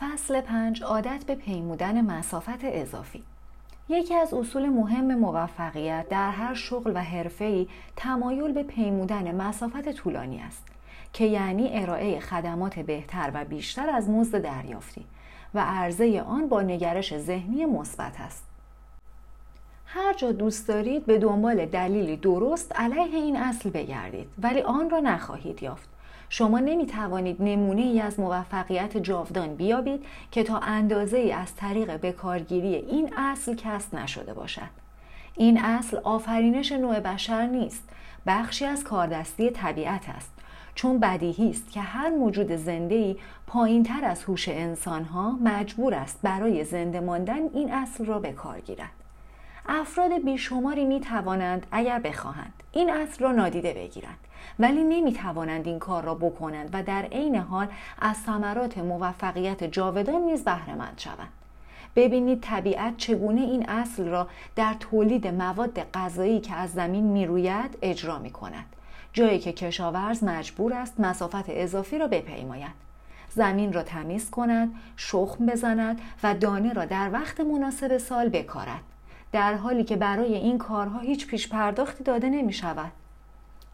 فصل پنج عادت به پیمودن مسافت اضافی یکی از اصول مهم موفقیت در هر شغل و حرفه‌ای تمایل به پیمودن مسافت طولانی است که یعنی ارائه خدمات بهتر و بیشتر از مزد دریافتی و عرضه آن با نگرش ذهنی مثبت است. هر جا دوست دارید به دنبال دلیلی درست علیه این اصل بگردید ولی آن را نخواهید یافت شما نمی توانید نمونه ای از موفقیت جاودان بیابید که تا اندازه ای از طریق بکارگیری این اصل کسب نشده باشد. این اصل آفرینش نوع بشر نیست، بخشی از کاردستی طبیعت است. چون بدیهی است که هر موجود زنده ای پایین تر از هوش انسان ها مجبور است برای زنده ماندن این اصل را به کار گیرد. افراد بیشماری می توانند اگر بخواهند این اصل را نادیده بگیرند ولی نمی توانند این کار را بکنند و در عین حال از ثمرات موفقیت جاودان نیز بهرهمند شوند. ببینید طبیعت چگونه این اصل را در تولید مواد غذایی که از زمین می‌روید اجرا می کند جایی که کشاورز مجبور است مسافت اضافی را بپیماید. زمین را تمیز کند، شخم بزند و دانه را در وقت مناسب سال بکارد. در حالی که برای این کارها هیچ پیش پرداختی داده نمی شود.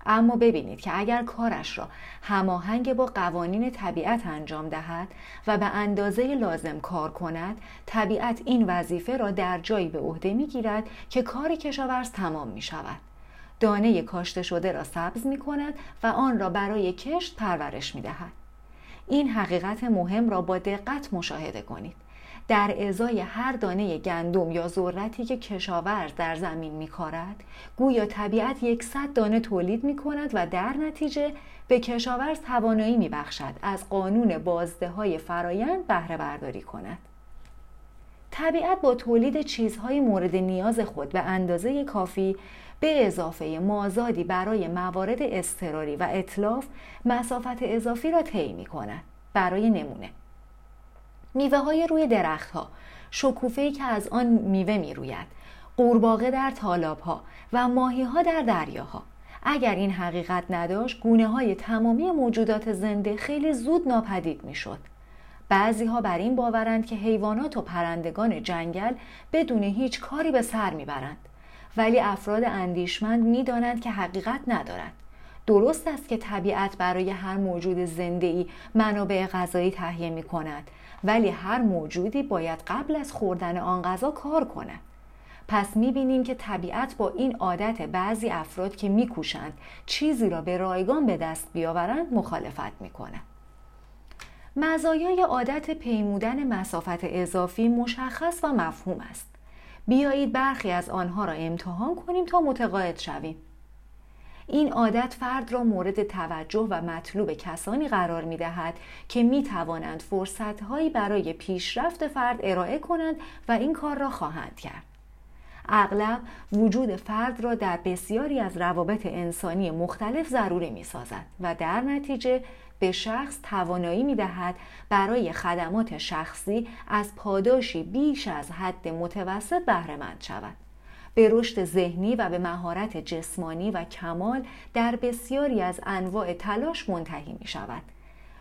اما ببینید که اگر کارش را هماهنگ با قوانین طبیعت انجام دهد و به اندازه لازم کار کند طبیعت این وظیفه را در جایی به عهده می گیرد که کار کشاورز تمام می شود دانه کاشته شده را سبز می کند و آن را برای کشت پرورش می دهد این حقیقت مهم را با دقت مشاهده کنید در ازای هر دانه گندم یا ذرتی که کشاورز در زمین میکارد گویا طبیعت یکصد دانه تولید می کند و در نتیجه به کشاورز توانایی می بخشد از قانون بازده های فرایند بهره برداری کند. طبیعت با تولید چیزهای مورد نیاز خود به اندازه کافی به اضافه مازادی برای موارد اضطراری و اطلاف مسافت اضافی را طی می کند. برای نمونه. میوه های روی درخت ها شکوفه که از آن میوه می روید قورباغه در طالاب ها و ماهی ها در دریاها. اگر این حقیقت نداشت گونه های تمامی موجودات زنده خیلی زود ناپدید می شد. بعضی ها بر این باورند که حیوانات و پرندگان جنگل بدون هیچ کاری به سر می‌برند. ولی افراد اندیشمند می‌دانند که حقیقت ندارد. درست است که طبیعت برای هر موجود زنده ای منابع غذایی تهیه می کند ولی هر موجودی باید قبل از خوردن آن غذا کار کند. پس می‌بینیم که طبیعت با این عادت بعضی افراد که میکوشند چیزی را به رایگان به دست بیاورند مخالفت می‌کنند مزایای عادت پیمودن مسافت اضافی مشخص و مفهوم است. بیایید برخی از آنها را امتحان کنیم تا متقاعد شویم این عادت فرد را مورد توجه و مطلوب کسانی قرار می دهد که می توانند فرصت هایی برای پیشرفت فرد ارائه کنند و این کار را خواهند کرد. اغلب وجود فرد را در بسیاری از روابط انسانی مختلف ضروری می سازد و در نتیجه به شخص توانایی می دهد برای خدمات شخصی از پاداشی بیش از حد متوسط بهرهمند شود. به رشد ذهنی و به مهارت جسمانی و کمال در بسیاری از انواع تلاش منتهی می شود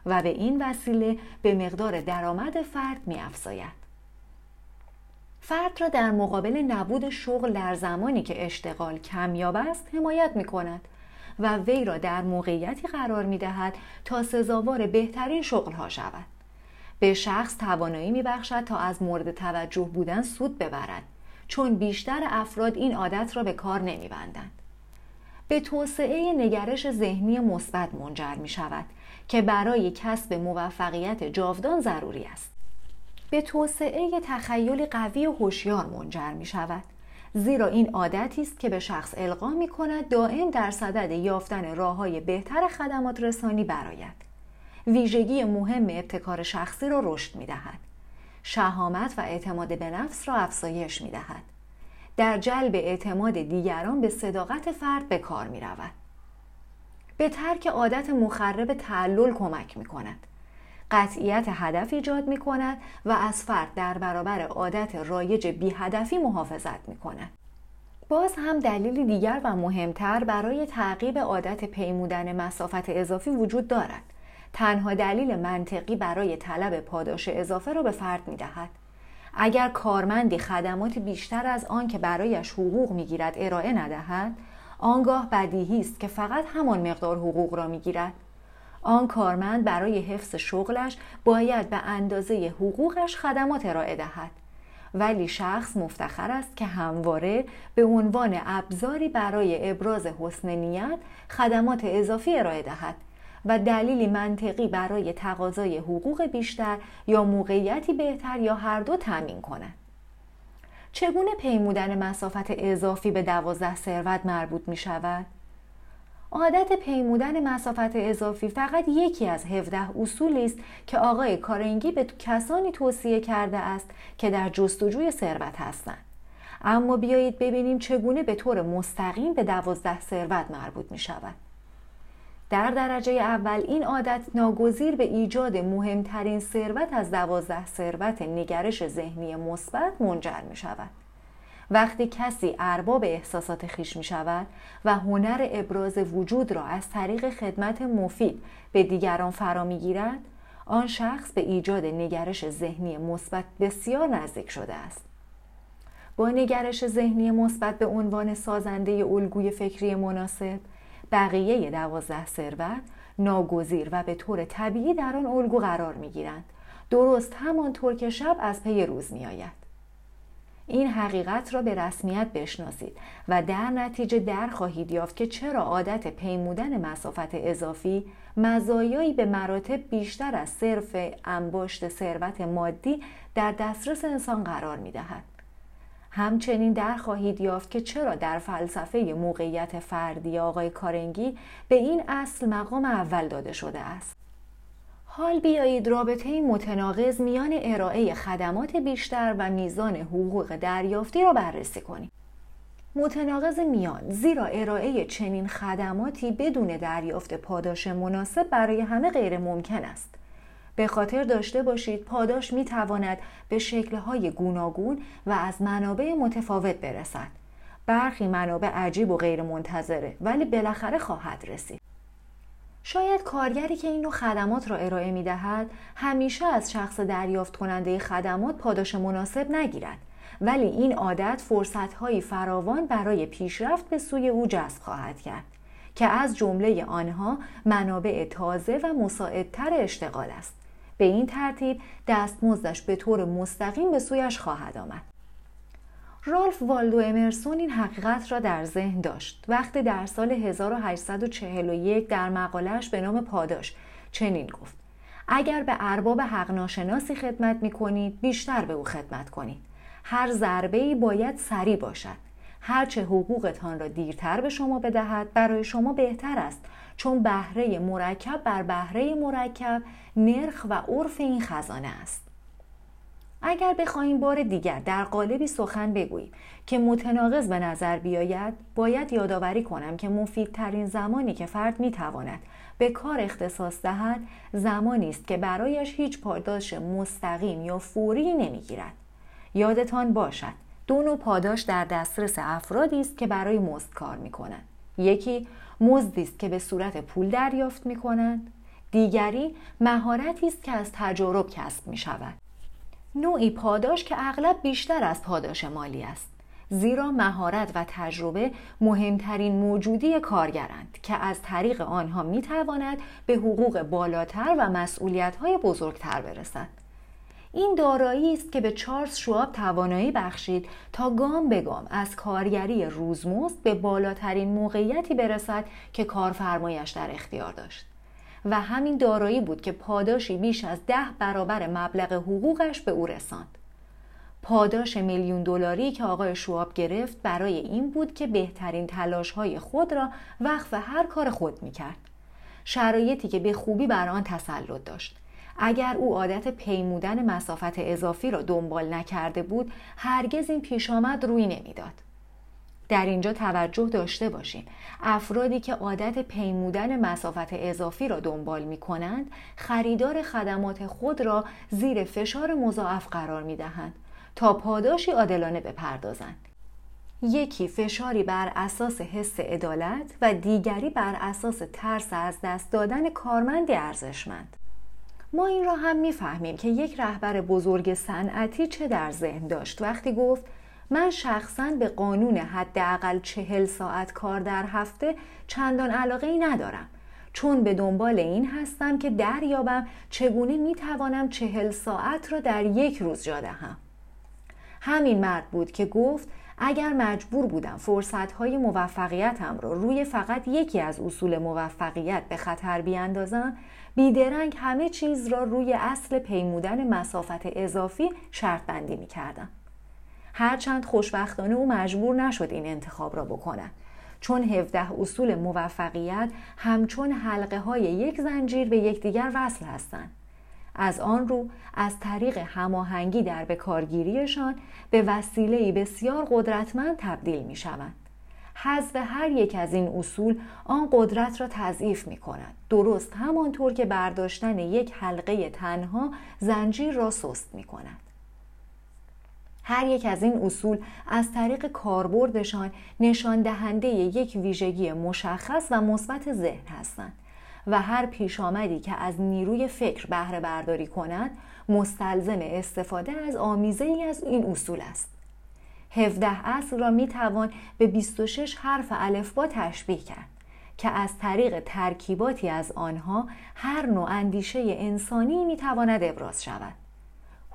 و به این وسیله به مقدار درآمد فرد می افزاید. فرد را در مقابل نبود شغل در زمانی که اشتغال کمیاب است حمایت می کند و وی را در موقعیتی قرار می دهد تا سزاوار بهترین شغل ها شود. به شخص توانایی می بخشد تا از مورد توجه بودن سود ببرد چون بیشتر افراد این عادت را به کار نمیبندند. به توسعه نگرش ذهنی مثبت منجر می شود که برای کسب موفقیت جاودان ضروری است. به توسعه تخیل قوی و هوشیار منجر می شود. زیرا این عادتی است که به شخص القا می کند دائم در صدد یافتن راه های بهتر خدمات رسانی براید. ویژگی مهم ابتکار شخصی را رشد می دهد. شهامت و اعتماد به نفس را افزایش می دهد. در جلب اعتماد دیگران به صداقت فرد به کار می رود. به ترک عادت مخرب تعلل کمک می کند. قطعیت هدف ایجاد می کند و از فرد در برابر عادت رایج بی هدفی محافظت می کند. باز هم دلیلی دیگر و مهمتر برای تعقیب عادت پیمودن مسافت اضافی وجود دارد. تنها دلیل منطقی برای طلب پاداش اضافه را به فرد می دهد. اگر کارمندی خدمات بیشتر از آن که برایش حقوق می‌گیرد ارائه ندهد آنگاه بدیهی است که فقط همان مقدار حقوق را می‌گیرد آن کارمند برای حفظ شغلش باید به اندازه حقوقش خدمات ارائه دهد ولی شخص مفتخر است که همواره به عنوان ابزاری برای ابراز حسن نیت خدمات اضافی ارائه دهد و دلیلی منطقی برای تقاضای حقوق بیشتر یا موقعیتی بهتر یا هر دو تامین کند چگونه پیمودن مسافت اضافی به دوازده ثروت مربوط می شود؟ عادت پیمودن مسافت اضافی فقط یکی از 17 اصولی است که آقای کارنگی به کسانی توصیه کرده است که در جستجوی ثروت هستند. اما بیایید ببینیم چگونه به طور مستقیم به دوازده ثروت مربوط می شود. در درجه اول این عادت ناگزیر به ایجاد مهمترین ثروت از دوازده ثروت نگرش ذهنی مثبت منجر می شود. وقتی کسی ارباب احساسات خیش می شود و هنر ابراز وجود را از طریق خدمت مفید به دیگران فرا می گیرد آن شخص به ایجاد نگرش ذهنی مثبت بسیار نزدیک شده است با نگرش ذهنی مثبت به عنوان سازنده الگوی فکری مناسب بقیه دوازده ثروت ناگزیر و به طور طبیعی در آن الگو قرار می گیرند درست همانطور که شب از پی روز می آید. این حقیقت را به رسمیت بشناسید و در نتیجه در خواهید یافت که چرا عادت پیمودن مسافت اضافی مزایایی به مراتب بیشتر از صرف انباشت ثروت مادی در دسترس انسان قرار می دهد. همچنین در خواهید یافت که چرا در فلسفه موقعیت فردی آقای کارنگی به این اصل مقام اول داده شده است. حال بیایید رابطه متناقض میان ارائه خدمات بیشتر و میزان حقوق دریافتی را بررسی کنیم. متناقض میان زیرا ارائه چنین خدماتی بدون دریافت پاداش مناسب برای همه غیر ممکن است. به خاطر داشته باشید پاداش می تواند به شکلهای گوناگون و از منابع متفاوت برسد. برخی منابع عجیب و غیر منتظره ولی بالاخره خواهد رسید. شاید کارگری که این نوع خدمات را ارائه می دهد همیشه از شخص دریافت کننده خدمات پاداش مناسب نگیرد. ولی این عادت فرصتهایی فراوان برای پیشرفت به سوی او جذب خواهد کرد که از جمله آنها منابع تازه و مساعدتر اشتغال است. به این ترتیب دستمزدش به طور مستقیم به سویش خواهد آمد. رالف والدو امرسون این حقیقت را در ذهن داشت. وقتی در سال 1841 در مقالش به نام پاداش چنین گفت. اگر به ارباب حق ناشناسی خدمت می کنید بیشتر به او خدمت کنید. هر ضربه ای باید سریع باشد. هرچه حقوقتان را دیرتر به شما بدهد برای شما بهتر است. چون بهره مرکب بر بهره مرکب نرخ و عرف این خزانه است. اگر بخواهیم بار دیگر در قالبی سخن بگوییم که متناقض به نظر بیاید باید یادآوری کنم که مفیدترین زمانی که فرد می‌تواند به کار اختصاص دهد زمانی است که برایش هیچ پاداش مستقیم یا فوری نمی‌گیرد یادتان باشد دو نوع پاداش در دسترس افرادی است که برای مزد کار می کنند. یکی مزدی است که به صورت پول دریافت می کنند. دیگری مهارتی است که از تجارب کسب می شود. نوعی پاداش که اغلب بیشتر از پاداش مالی است. زیرا مهارت و تجربه مهمترین موجودی کارگرند که از طریق آنها می تواند به حقوق بالاتر و مسئولیت های بزرگتر برسد. این دارایی است که به چارلز شواب توانایی بخشید تا گام به گام از کارگری روزمزد به بالاترین موقعیتی برسد که کارفرمایش در اختیار داشت و همین دارایی بود که پاداشی بیش از ده برابر مبلغ حقوقش به او رساند. پاداش میلیون دلاری که آقای شواب گرفت برای این بود که بهترین تلاشهای خود را وقف هر کار خود می‌کرد. شرایطی که به خوبی بر آن تسلط داشت. اگر او عادت پیمودن مسافت اضافی را دنبال نکرده بود هرگز این پیش آمد روی نمی‌داد. در اینجا توجه داشته باشیم افرادی که عادت پیمودن مسافت اضافی را دنبال می کنند خریدار خدمات خود را زیر فشار مضاعف قرار می دهند تا پاداشی عادلانه بپردازند. یکی فشاری بر اساس حس عدالت و دیگری بر اساس ترس از دست دادن کارمندی ارزشمند. ما این را هم می‌فهمیم که یک رهبر بزرگ صنعتی چه در ذهن داشت. وقتی گفت من شخصا به قانون حداقل چهل ساعت کار در هفته چندان علاقه ای ندارم چون به دنبال این هستم که دریابم چگونه می‌توانم چهل ساعت را در یک روز جا دهم همین مرد بود که گفت اگر مجبور بودم فرصتهای موفقیتم را روی فقط یکی از اصول موفقیت به خطر بیاندازم بیدرنگ همه چیز را روی اصل پیمودن مسافت اضافی شرط بندی می کردم. هرچند خوشبختانه او مجبور نشد این انتخاب را بکند چون 17 اصول موفقیت همچون حلقه های یک زنجیر به یکدیگر وصل هستند از آن رو از طریق هماهنگی در بکارگیریشان به وسیله بسیار قدرتمند تبدیل می شوند. حذف هر یک از این اصول آن قدرت را تضعیف می کند. درست همانطور که برداشتن یک حلقه تنها زنجیر را سست می کند. هر یک از این اصول از طریق کاربردشان نشان دهنده یک ویژگی مشخص و مثبت ذهن هستند و هر پیش آمدی که از نیروی فکر بهره برداری کند مستلزم استفاده از آمیزه ای از این اصول است. 17 اصل را می توان به 26 حرف الفبا تشبیه کرد که از طریق ترکیباتی از آنها هر نوع اندیشه انسانی می تواند ابراز شود.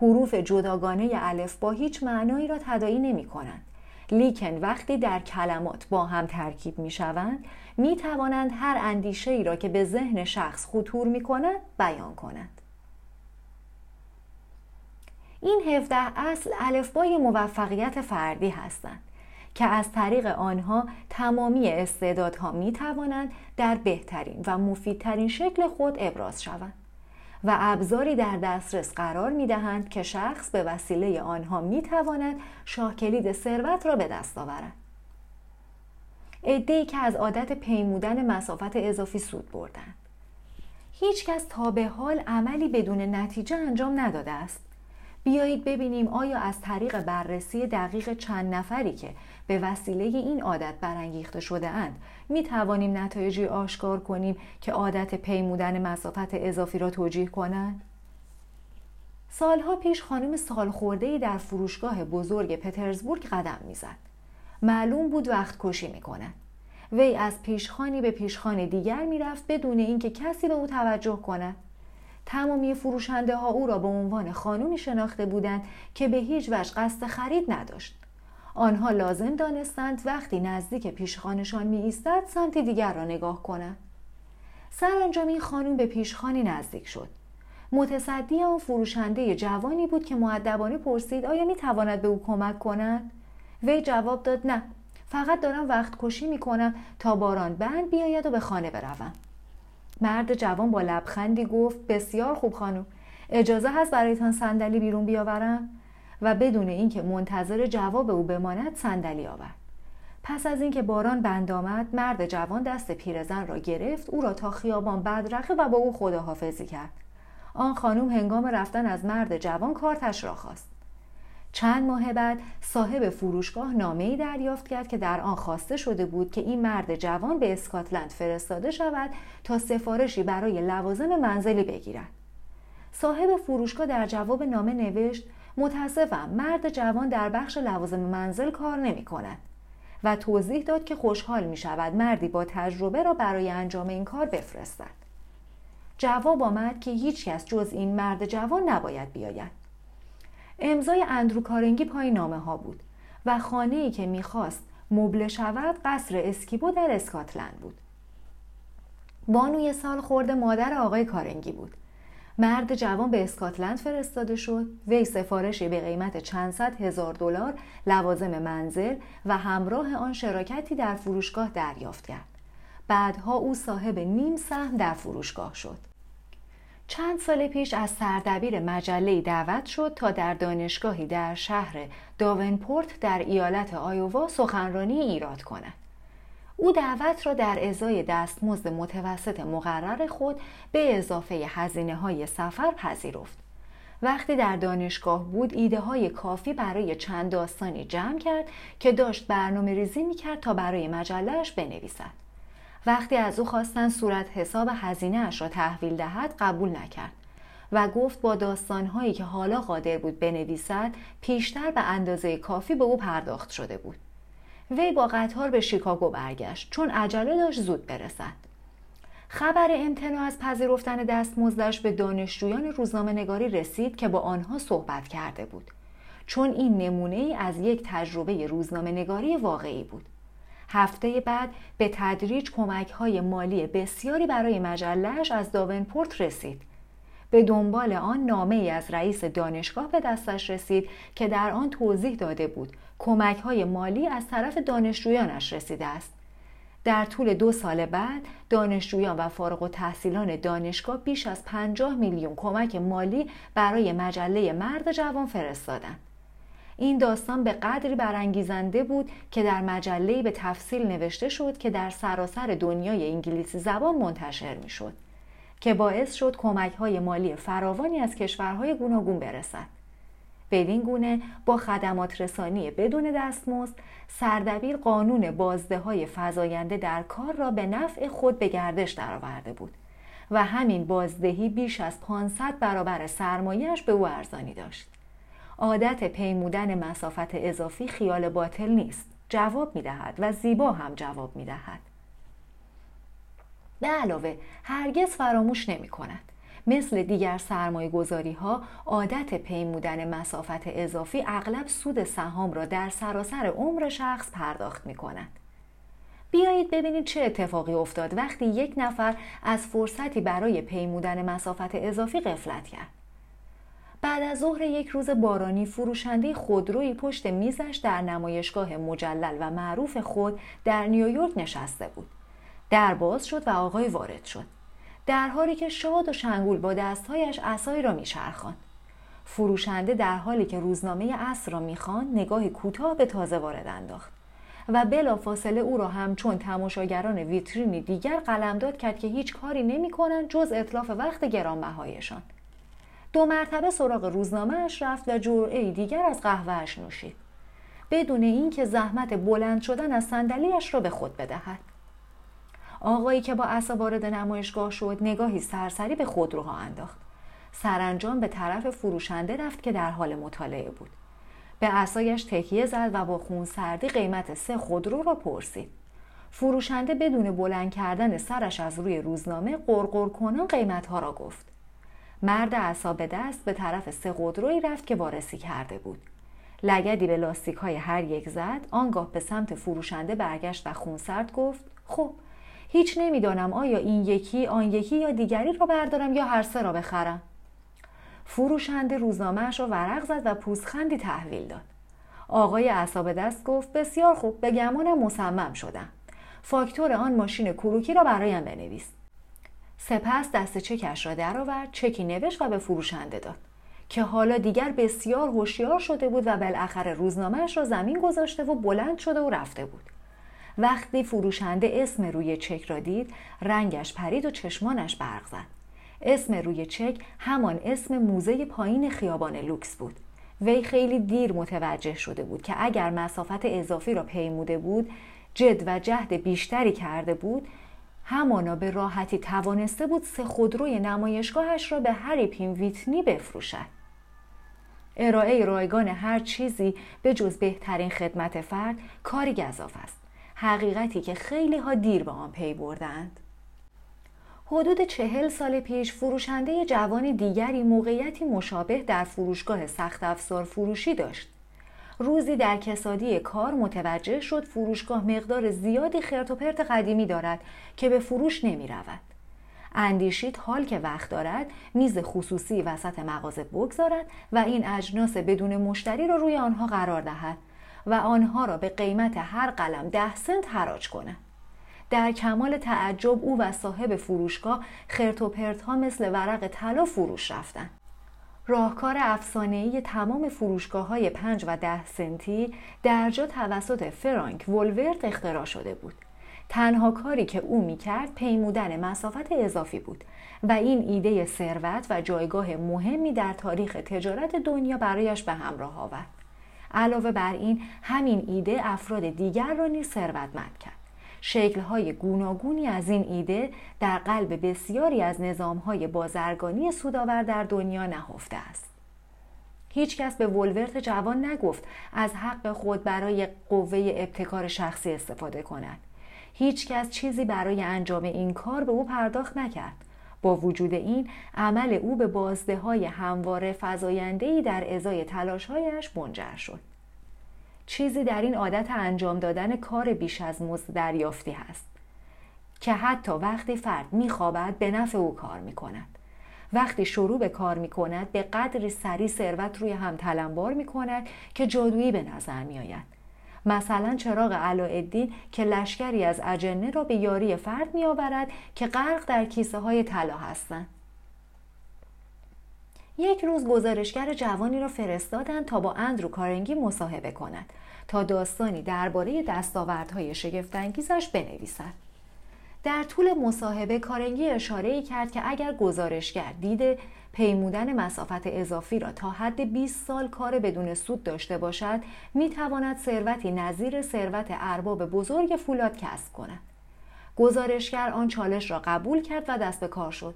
حروف جداگانه الف با هیچ معنایی را تدایی نمی کنند. لیکن وقتی در کلمات با هم ترکیب می شوند می توانند هر اندیشه ای را که به ذهن شخص خطور می کند بیان کنند. این 17 اصل الفبای موفقیت فردی هستند که از طریق آنها تمامی استعدادها می توانند در بهترین و مفیدترین شکل خود ابراز شوند. و ابزاری در دسترس قرار می دهند که شخص به وسیله آنها می تواند شاکلید ثروت را به دست آورد. ای که از عادت پیمودن مسافت اضافی سود بردند. هیچ کس تا به حال عملی بدون نتیجه انجام نداده است. بیایید ببینیم آیا از طریق بررسی دقیق چند نفری که به وسیله این عادت برانگیخته شده اند می توانیم نتایجی آشکار کنیم که عادت پیمودن مسافت اضافی را توجیه کنند؟ سالها پیش خانم سالخورده در فروشگاه بزرگ پترزبورگ قدم می‌زد. معلوم بود وقت کشی می کند. وی از پیشخانی به پیشخان دیگر می‌رفت بدون اینکه کسی به او توجه کند. تمامی فروشنده ها او را به عنوان خانومی شناخته بودند که به هیچ وجه قصد خرید نداشت. آنها لازم دانستند وقتی نزدیک پیشخانشان می ایستد سمت دیگر را نگاه کنند. سرانجام این خانم به پیشخانی نزدیک شد. متصدی آن فروشنده جوانی بود که معدبانه پرسید آیا می تواند به او کمک کند؟ وی جواب داد نه فقط دارم وقت کشی می کنم تا باران بند بیاید و به خانه بروم. مرد جوان با لبخندی گفت بسیار خوب خانم اجازه هست برایتان صندلی بیرون بیاورم؟ و بدون اینکه منتظر جواب او بماند صندلی آورد. پس از اینکه باران بند آمد مرد جوان دست پیرزن را گرفت او را تا خیابان بدرخه و با او خداحافظی کرد. آن خانم هنگام رفتن از مرد جوان کارتش را خواست. چند ماه بعد صاحب فروشگاه نامه دریافت کرد که در آن خواسته شده بود که این مرد جوان به اسکاتلند فرستاده شود تا سفارشی برای لوازم منزلی بگیرد. صاحب فروشگاه در جواب نامه نوشت متاسفم مرد جوان در بخش لوازم منزل کار نمی کند و توضیح داد که خوشحال می شود مردی با تجربه را برای انجام این کار بفرستد. جواب آمد که هیچ کس جز این مرد جوان نباید بیاید. امضای اندرو کارنگی پای نامه ها بود و خانه ای که می‌خواست مبله شود قصر اسکیبو در اسکاتلند بود. بانوی سال خورده مادر آقای کارنگی بود. مرد جوان به اسکاتلند فرستاده شد وی سفارشی به قیمت چند صد هزار دلار لوازم منزل و همراه آن شراکتی در فروشگاه دریافت کرد بعدها او صاحب نیم سهم در فروشگاه شد چند سال پیش از سردبیر مجله دعوت شد تا در دانشگاهی در شهر داونپورت در ایالت آیووا سخنرانی ایراد کند. او دعوت را در ازای دستمزد متوسط مقرر خود به اضافه هزینه های سفر پذیرفت. وقتی در دانشگاه بود ایده های کافی برای چند داستانی جمع کرد که داشت برنامه ریزی می کرد تا برای مجلهش بنویسد. وقتی از او خواستن صورت حساب هزینه اش را تحویل دهد قبول نکرد و گفت با داستانهایی که حالا قادر بود بنویسد پیشتر به اندازه کافی به او پرداخت شده بود. وی با قطار به شیکاگو برگشت چون عجله داشت زود برسد. خبر امتناع از پذیرفتن دستمزدش به دانشجویان روزنامه نگاری رسید که با آنها صحبت کرده بود چون این نمونه ای از یک تجربه روزنامه نگاری واقعی بود هفته بعد به تدریج کمک های مالی بسیاری برای مجلهش از داونپورت رسید به دنبال آن نامه ای از رئیس دانشگاه به دستش رسید که در آن توضیح داده بود کمک های مالی از طرف دانشجویانش رسیده است در طول دو سال بعد دانشجویان و فارغ و تحصیلان دانشگاه بیش از 50 میلیون کمک مالی برای مجله مرد جوان فرستادند. این داستان به قدری برانگیزنده بود که در مجله به تفصیل نوشته شد که در سراسر دنیای انگلیسی زبان منتشر می شد که باعث شد کمک های مالی فراوانی از کشورهای گوناگون برسد. بدین گونه با خدمات رسانی بدون دستمزد سردبیر قانون بازده های فزاینده در کار را به نفع خود به گردش درآورده بود و همین بازدهی بیش از 500 برابر سرمایهش به او ارزانی داشت. عادت پیمودن مسافت اضافی خیال باطل نیست. جواب می دهد و زیبا هم جواب می دهد. به علاوه هرگز فراموش نمی کند. مثل دیگر سرمایه گذاری ها عادت پیمودن مسافت اضافی اغلب سود سهام را در سراسر عمر شخص پرداخت می کند. بیایید ببینید چه اتفاقی افتاد وقتی یک نفر از فرصتی برای پیمودن مسافت اضافی قفلت کرد. بعد از ظهر یک روز بارانی فروشنده خودروی پشت میزش در نمایشگاه مجلل و معروف خود در نیویورک نشسته بود. در باز شد و آقای وارد شد. در حالی که شاد و شنگول با دستهایش اسایی را میچرخاند فروشنده در حالی که روزنامه اصر را می‌خواند نگاهی کوتاه به تازه وارد انداخت و بلا فاصله او را همچون تماشاگران ویترینی دیگر قلمداد کرد که هیچ کاری نمی‌کنند جز اطلاف وقت گرانبهایشان دو مرتبه سراغ روزنامه اش رفت و جرعه دیگر از قهوهاش نوشید. بدون اینکه زحمت بلند شدن از صندلیاش را به خود بدهد. آقایی که با اسا وارد نمایشگاه شد نگاهی سرسری به خودروها انداخت. سرانجام به طرف فروشنده رفت که در حال مطالعه بود. به اسایش تکیه زد و با خون سردی قیمت سه خودرو را پرسید. فروشنده بدون بلند کردن سرش از روی روزنامه قرقر کنان قیمتها را گفت. مرد عصا دست به طرف سه خودروی رفت که وارسی کرده بود. لگدی به لاستیک های هر یک زد آنگاه به سمت فروشنده برگشت و خونسرد گفت خب هیچ نمی‌دانم آیا این یکی آن یکی یا دیگری را بردارم یا هر سه را بخرم. فروشنده روزنامهاش را ورق زد و پوزخندی تحویل داد. آقای اعصاب دست گفت بسیار خوب به گمانم مصمم شدم. فاکتور آن ماشین کروکی را برایم بنویس. سپس دست چکش را درآورد چکی نوشت و به فروشنده داد که حالا دیگر بسیار هوشیار شده بود و بالاخره روزنامهش را زمین گذاشته و بلند شده و رفته بود. وقتی فروشنده اسم روی چک را دید رنگش پرید و چشمانش برق زد. اسم روی چک همان اسم موزه پایین خیابان لوکس بود. وی خیلی دیر متوجه شده بود که اگر مسافت اضافی را پیموده بود جد و جهد بیشتری کرده بود همانا به راحتی توانسته بود سه خودروی نمایشگاهش را به هری پین ویتنی بفروشد ارائه رایگان هر چیزی به جز بهترین خدمت فرد کاری گذاف است حقیقتی که خیلی ها دیر به آن پی بردند. حدود چهل سال پیش فروشنده جوان دیگری موقعیتی مشابه در فروشگاه سخت افزار فروشی داشت. روزی در کسادی کار متوجه شد فروشگاه مقدار زیادی خرت و پرت قدیمی دارد که به فروش نمی رود. اندیشید حال که وقت دارد میز خصوصی وسط مغازه بگذارد و این اجناس بدون مشتری را روی آنها قرار دهد و آنها را به قیمت هر قلم ده سنت حراج کنند. در کمال تعجب او و صاحب فروشگاه خرت و پرت ها مثل ورق طلا فروش رفتند. راهکار افسانه‌ای تمام فروشگاه های پنج و ده سنتی در جا توسط فرانک ولورت اختراع شده بود. تنها کاری که او می‌کرد پیمودن مسافت اضافی بود و این ایده ثروت و جایگاه مهمی در تاریخ تجارت دنیا برایش به همراه آورد علاوه بر این همین ایده افراد دیگر را نیز ثروتمند کرد شکلهای گوناگونی از این ایده در قلب بسیاری از نظامهای بازرگانی سودآور در دنیا نهفته است. هیچکس به ولورت جوان نگفت از حق خود برای قوه ابتکار شخصی استفاده کند. هیچکس چیزی برای انجام این کار به او پرداخت نکرد. با وجود این عمل او به بازده های همواره فضایندهی در ازای تلاشهایش منجر شد. چیزی در این عادت انجام دادن کار بیش از مزد دریافتی هست که حتی وقتی فرد میخوابد به نفع او کار می‌کند وقتی شروع به کار می کند به قدری سری ثروت روی هم تلمبار می کند که جادویی به نظر می آید. مثلا چراغ علاءالدین که لشکری از اجنه را به یاری فرد می آورد که غرق در کیسه های طلا هستند. یک روز گزارشگر جوانی را فرستادند تا با اندرو کارنگی مصاحبه کند تا داستانی درباره دستاوردهای شگفتانگیزش بنویسد. در طول مصاحبه کارنگی اشاره ای کرد که اگر گزارشگر دیده پیمودن مسافت اضافی را تا حد 20 سال کار بدون سود داشته باشد می تواند ثروتی نظیر ثروت ارباب بزرگ فولاد کسب کند. گزارشگر آن چالش را قبول کرد و دست به کار شد.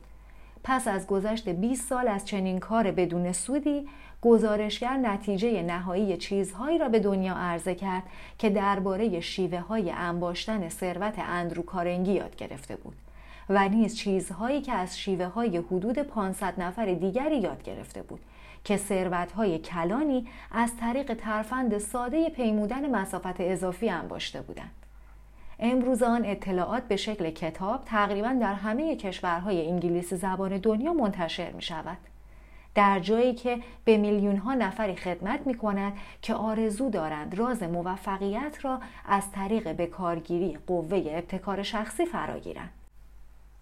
پس از گذشت 20 سال از چنین کار بدون سودی گزارشگر نتیجه نهایی چیزهایی را به دنیا عرضه کرد که درباره شیوه های انباشتن ثروت اندرو کارنگی یاد گرفته بود و نیز چیزهایی که از شیوه های حدود 500 نفر دیگری یاد گرفته بود که ثروت های کلانی از طریق ترفند ساده پیمودن مسافت اضافی انباشته بودند. امروز آن اطلاعات به شکل کتاب تقریبا در همه کشورهای انگلیسی زبان دنیا منتشر می شود. در جایی که به میلیون ها نفری خدمت می کند که آرزو دارند راز موفقیت را از طریق بکارگیری قوه ابتکار شخصی فراگیرند.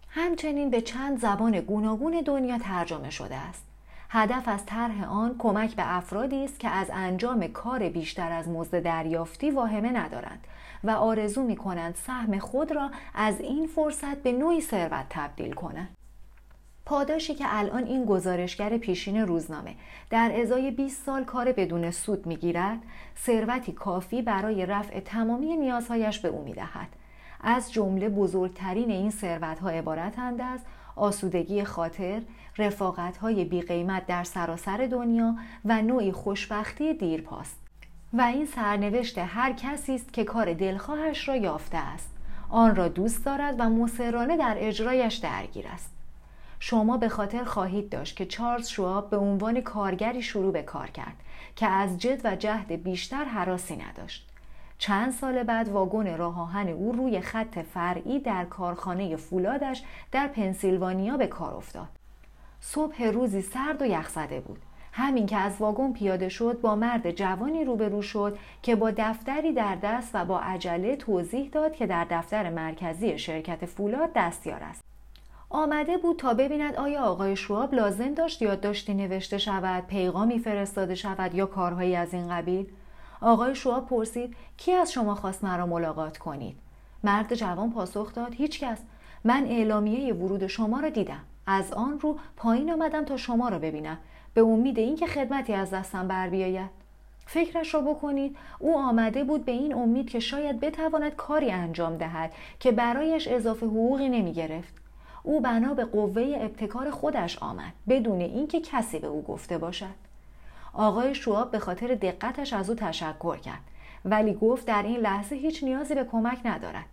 همچنین به چند زبان گوناگون دنیا ترجمه شده است. هدف از طرح آن کمک به افرادی است که از انجام کار بیشتر از مزد دریافتی واهمه ندارند و آرزو می کنند سهم خود را از این فرصت به نوعی ثروت تبدیل کنند. پاداشی که الان این گزارشگر پیشین روزنامه در ازای 20 سال کار بدون سود می‌گیرد ثروتی کافی برای رفع تمامی نیازهایش به او می‌دهد از جمله بزرگترین این ثروتها عبارتند از آسودگی خاطر، رفاقتهای بیقیمت در سراسر دنیا و نوعی خوشبختی دیرپاست. و این سرنوشت هر کسی است که کار دلخواهش را یافته است. آن را دوست دارد و مصرانه در اجرایش درگیر است. شما به خاطر خواهید داشت که چارلز شواب به عنوان کارگری شروع به کار کرد که از جد و جهد بیشتر حراسی نداشت. چند سال بعد واگن راه آهن او روی خط فرعی در کارخانه فولادش در پنسیلوانیا به کار افتاد. صبح روزی سرد و یخزده بود. همین که از واگن پیاده شد با مرد جوانی روبرو شد که با دفتری در دست و با عجله توضیح داد که در دفتر مرکزی شرکت فولاد دستیار است. آمده بود تا ببیند آیا آقای شواب لازم داشت یادداشتی نوشته شود پیغامی فرستاده شود یا کارهایی از این قبیل. آقای شواب پرسید کی از شما خواست مرا ملاقات کنید؟ مرد جوان پاسخ داد هیچکس من اعلامیه ورود شما را دیدم. از آن رو پایین آمدم تا شما را ببینم. به امید اینکه خدمتی از دستم بر بیاید. فکرش را بکنید او آمده بود به این امید که شاید بتواند کاری انجام دهد که برایش اضافه حقوقی نمی گرفت او بنا به قوه ابتکار خودش آمد بدون اینکه کسی به او گفته باشد. آقای شواب به خاطر دقتش از او تشکر کرد ولی گفت در این لحظه هیچ نیازی به کمک ندارد.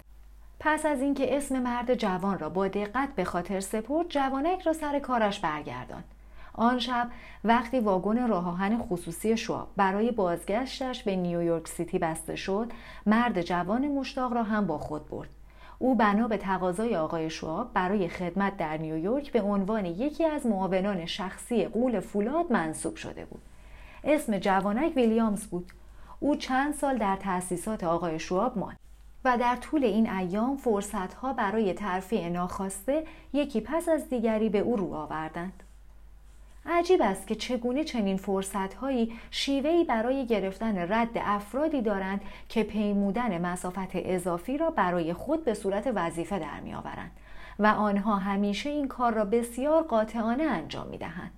پس از اینکه اسم مرد جوان را با دقت به خاطر سپرد جوانک را سر کارش برگرداند. آن شب وقتی واگن راه خصوصی شواب برای بازگشتش به نیویورک سیتی بسته شد مرد جوان مشتاق را هم با خود برد. او بنا به تقاضای آقای شواب برای خدمت در نیویورک به عنوان یکی از معاونان شخصی قول فولاد منصوب شده بود. اسم جوانک ویلیامز بود. او چند سال در تأسیسات آقای شواب ماند و در طول این ایام فرصتها برای ترفیع ناخواسته یکی پس از دیگری به او رو آوردند. عجیب است که چگونه چنین فرصتهایی شیوهی برای گرفتن رد افرادی دارند که پیمودن مسافت اضافی را برای خود به صورت وظیفه در میآورند و آنها همیشه این کار را بسیار قاطعانه انجام می دهند.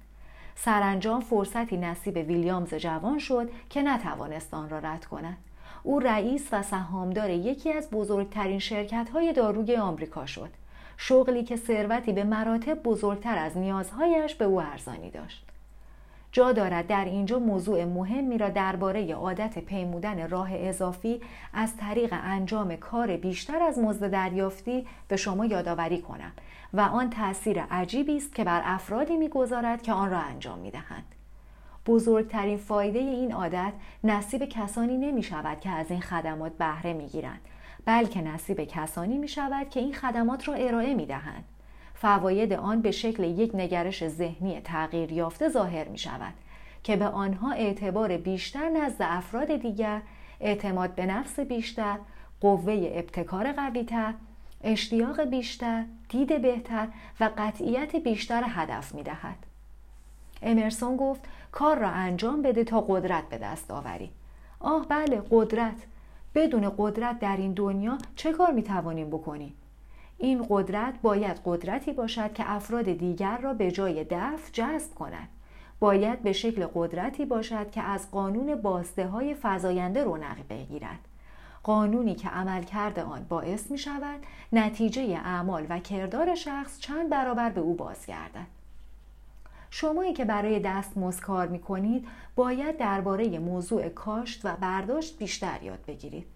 سرانجام فرصتی نصیب ویلیامز جوان شد که نتوانست آن را رد کند. او رئیس و سهامدار یکی از بزرگترین شرکت های داروی آمریکا شد. شغلی که ثروتی به مراتب بزرگتر از نیازهایش به او ارزانی داشت. جا دارد در اینجا موضوع مهمی را درباره عادت پیمودن راه اضافی از طریق انجام کار بیشتر از مزد دریافتی به شما یادآوری کنم و آن تأثیر عجیبی است که بر افرادی می‌گذارد که آن را انجام می‌دهند بزرگترین فایده این عادت نصیب کسانی نمی شود که از این خدمات بهره می گیرند بلکه نصیب کسانی می شود که این خدمات را ارائه می دهند. فواید آن به شکل یک نگرش ذهنی تغییر یافته ظاهر می شود که به آنها اعتبار بیشتر نزد افراد دیگر، اعتماد به نفس بیشتر، قوه ابتکار قویتر، اشتیاق بیشتر، دید بهتر و قطعیت بیشتر هدف می دهد. امرسون گفت کار را انجام بده تا قدرت به دست آوری. آه بله قدرت بدون قدرت در این دنیا چه کار می توانیم بکنیم؟ این قدرت باید قدرتی باشد که افراد دیگر را به جای دفع جذب کند. باید به شکل قدرتی باشد که از قانون بازده های فضاینده رونق بگیرد. قانونی که عمل کرده آن باعث می شود نتیجه اعمال و کردار شخص چند برابر به او بازگردد. شمایی که برای دست کار می کنید باید درباره موضوع کاشت و برداشت بیشتر یاد بگیرید.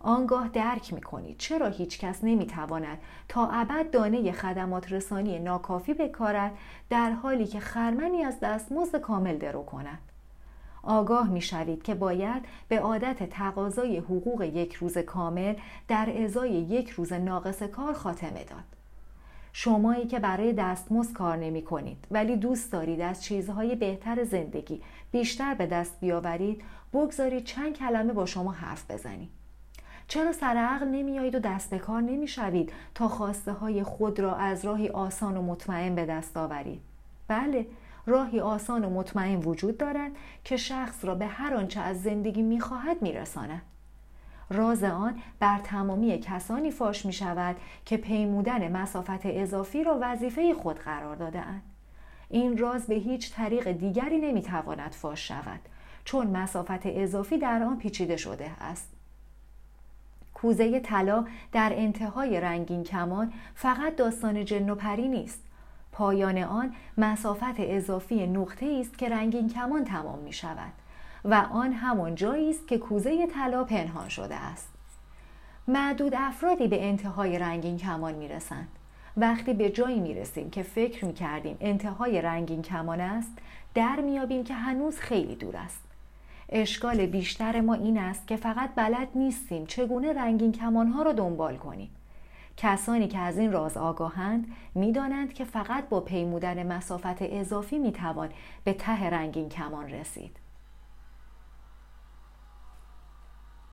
آنگاه درک می کنید چرا هیچ کس نمی تواند تا ابد دانه خدمات رسانی ناکافی بکارد در حالی که خرمنی از دستمزد کامل درو کند. آگاه می شوید که باید به عادت تقاضای حقوق یک روز کامل در ازای یک روز ناقص کار خاتمه داد. شمایی که برای دستمزد کار نمی کنید. ولی دوست دارید از چیزهای بهتر زندگی بیشتر به دست بیاورید بگذارید چند کلمه با شما حرف بزنید چرا سر عقل نمیایید و دست به کار نمی‌شوید تا خواسته های خود را از راهی آسان و مطمئن به دست آورید؟ بله راهی آسان و مطمئن وجود دارد که شخص را به هر آنچه از زندگی می‌خواهد میرساند. راز آن بر تمامی کسانی فاش می شود که پیمودن مسافت اضافی را وظیفه خود قرار دادهاند. این راز به هیچ طریق دیگری نمی‌تواند فاش شود چون مسافت اضافی در آن پیچیده شده است. کوزه طلا در انتهای رنگین کمان فقط داستان جن و پری نیست. پایان آن مسافت اضافی نقطه است که رنگین کمان تمام می شود. و آن همان جایی است که کوزه طلا پنهان شده است. معدود افرادی به انتهای رنگین کمان می‌رسند. وقتی به جایی می‌رسیم که فکر می‌کردیم انتهای رنگین کمان است در میابیم که هنوز خیلی دور است. اشکال بیشتر ما این است که فقط بلد نیستیم چگونه رنگین کمانها را دنبال کنیم. کسانی که از این راز آگاهند می‌دانند که فقط با پیمودن مسافت اضافی می‌توان به ته رنگین کمان رسید.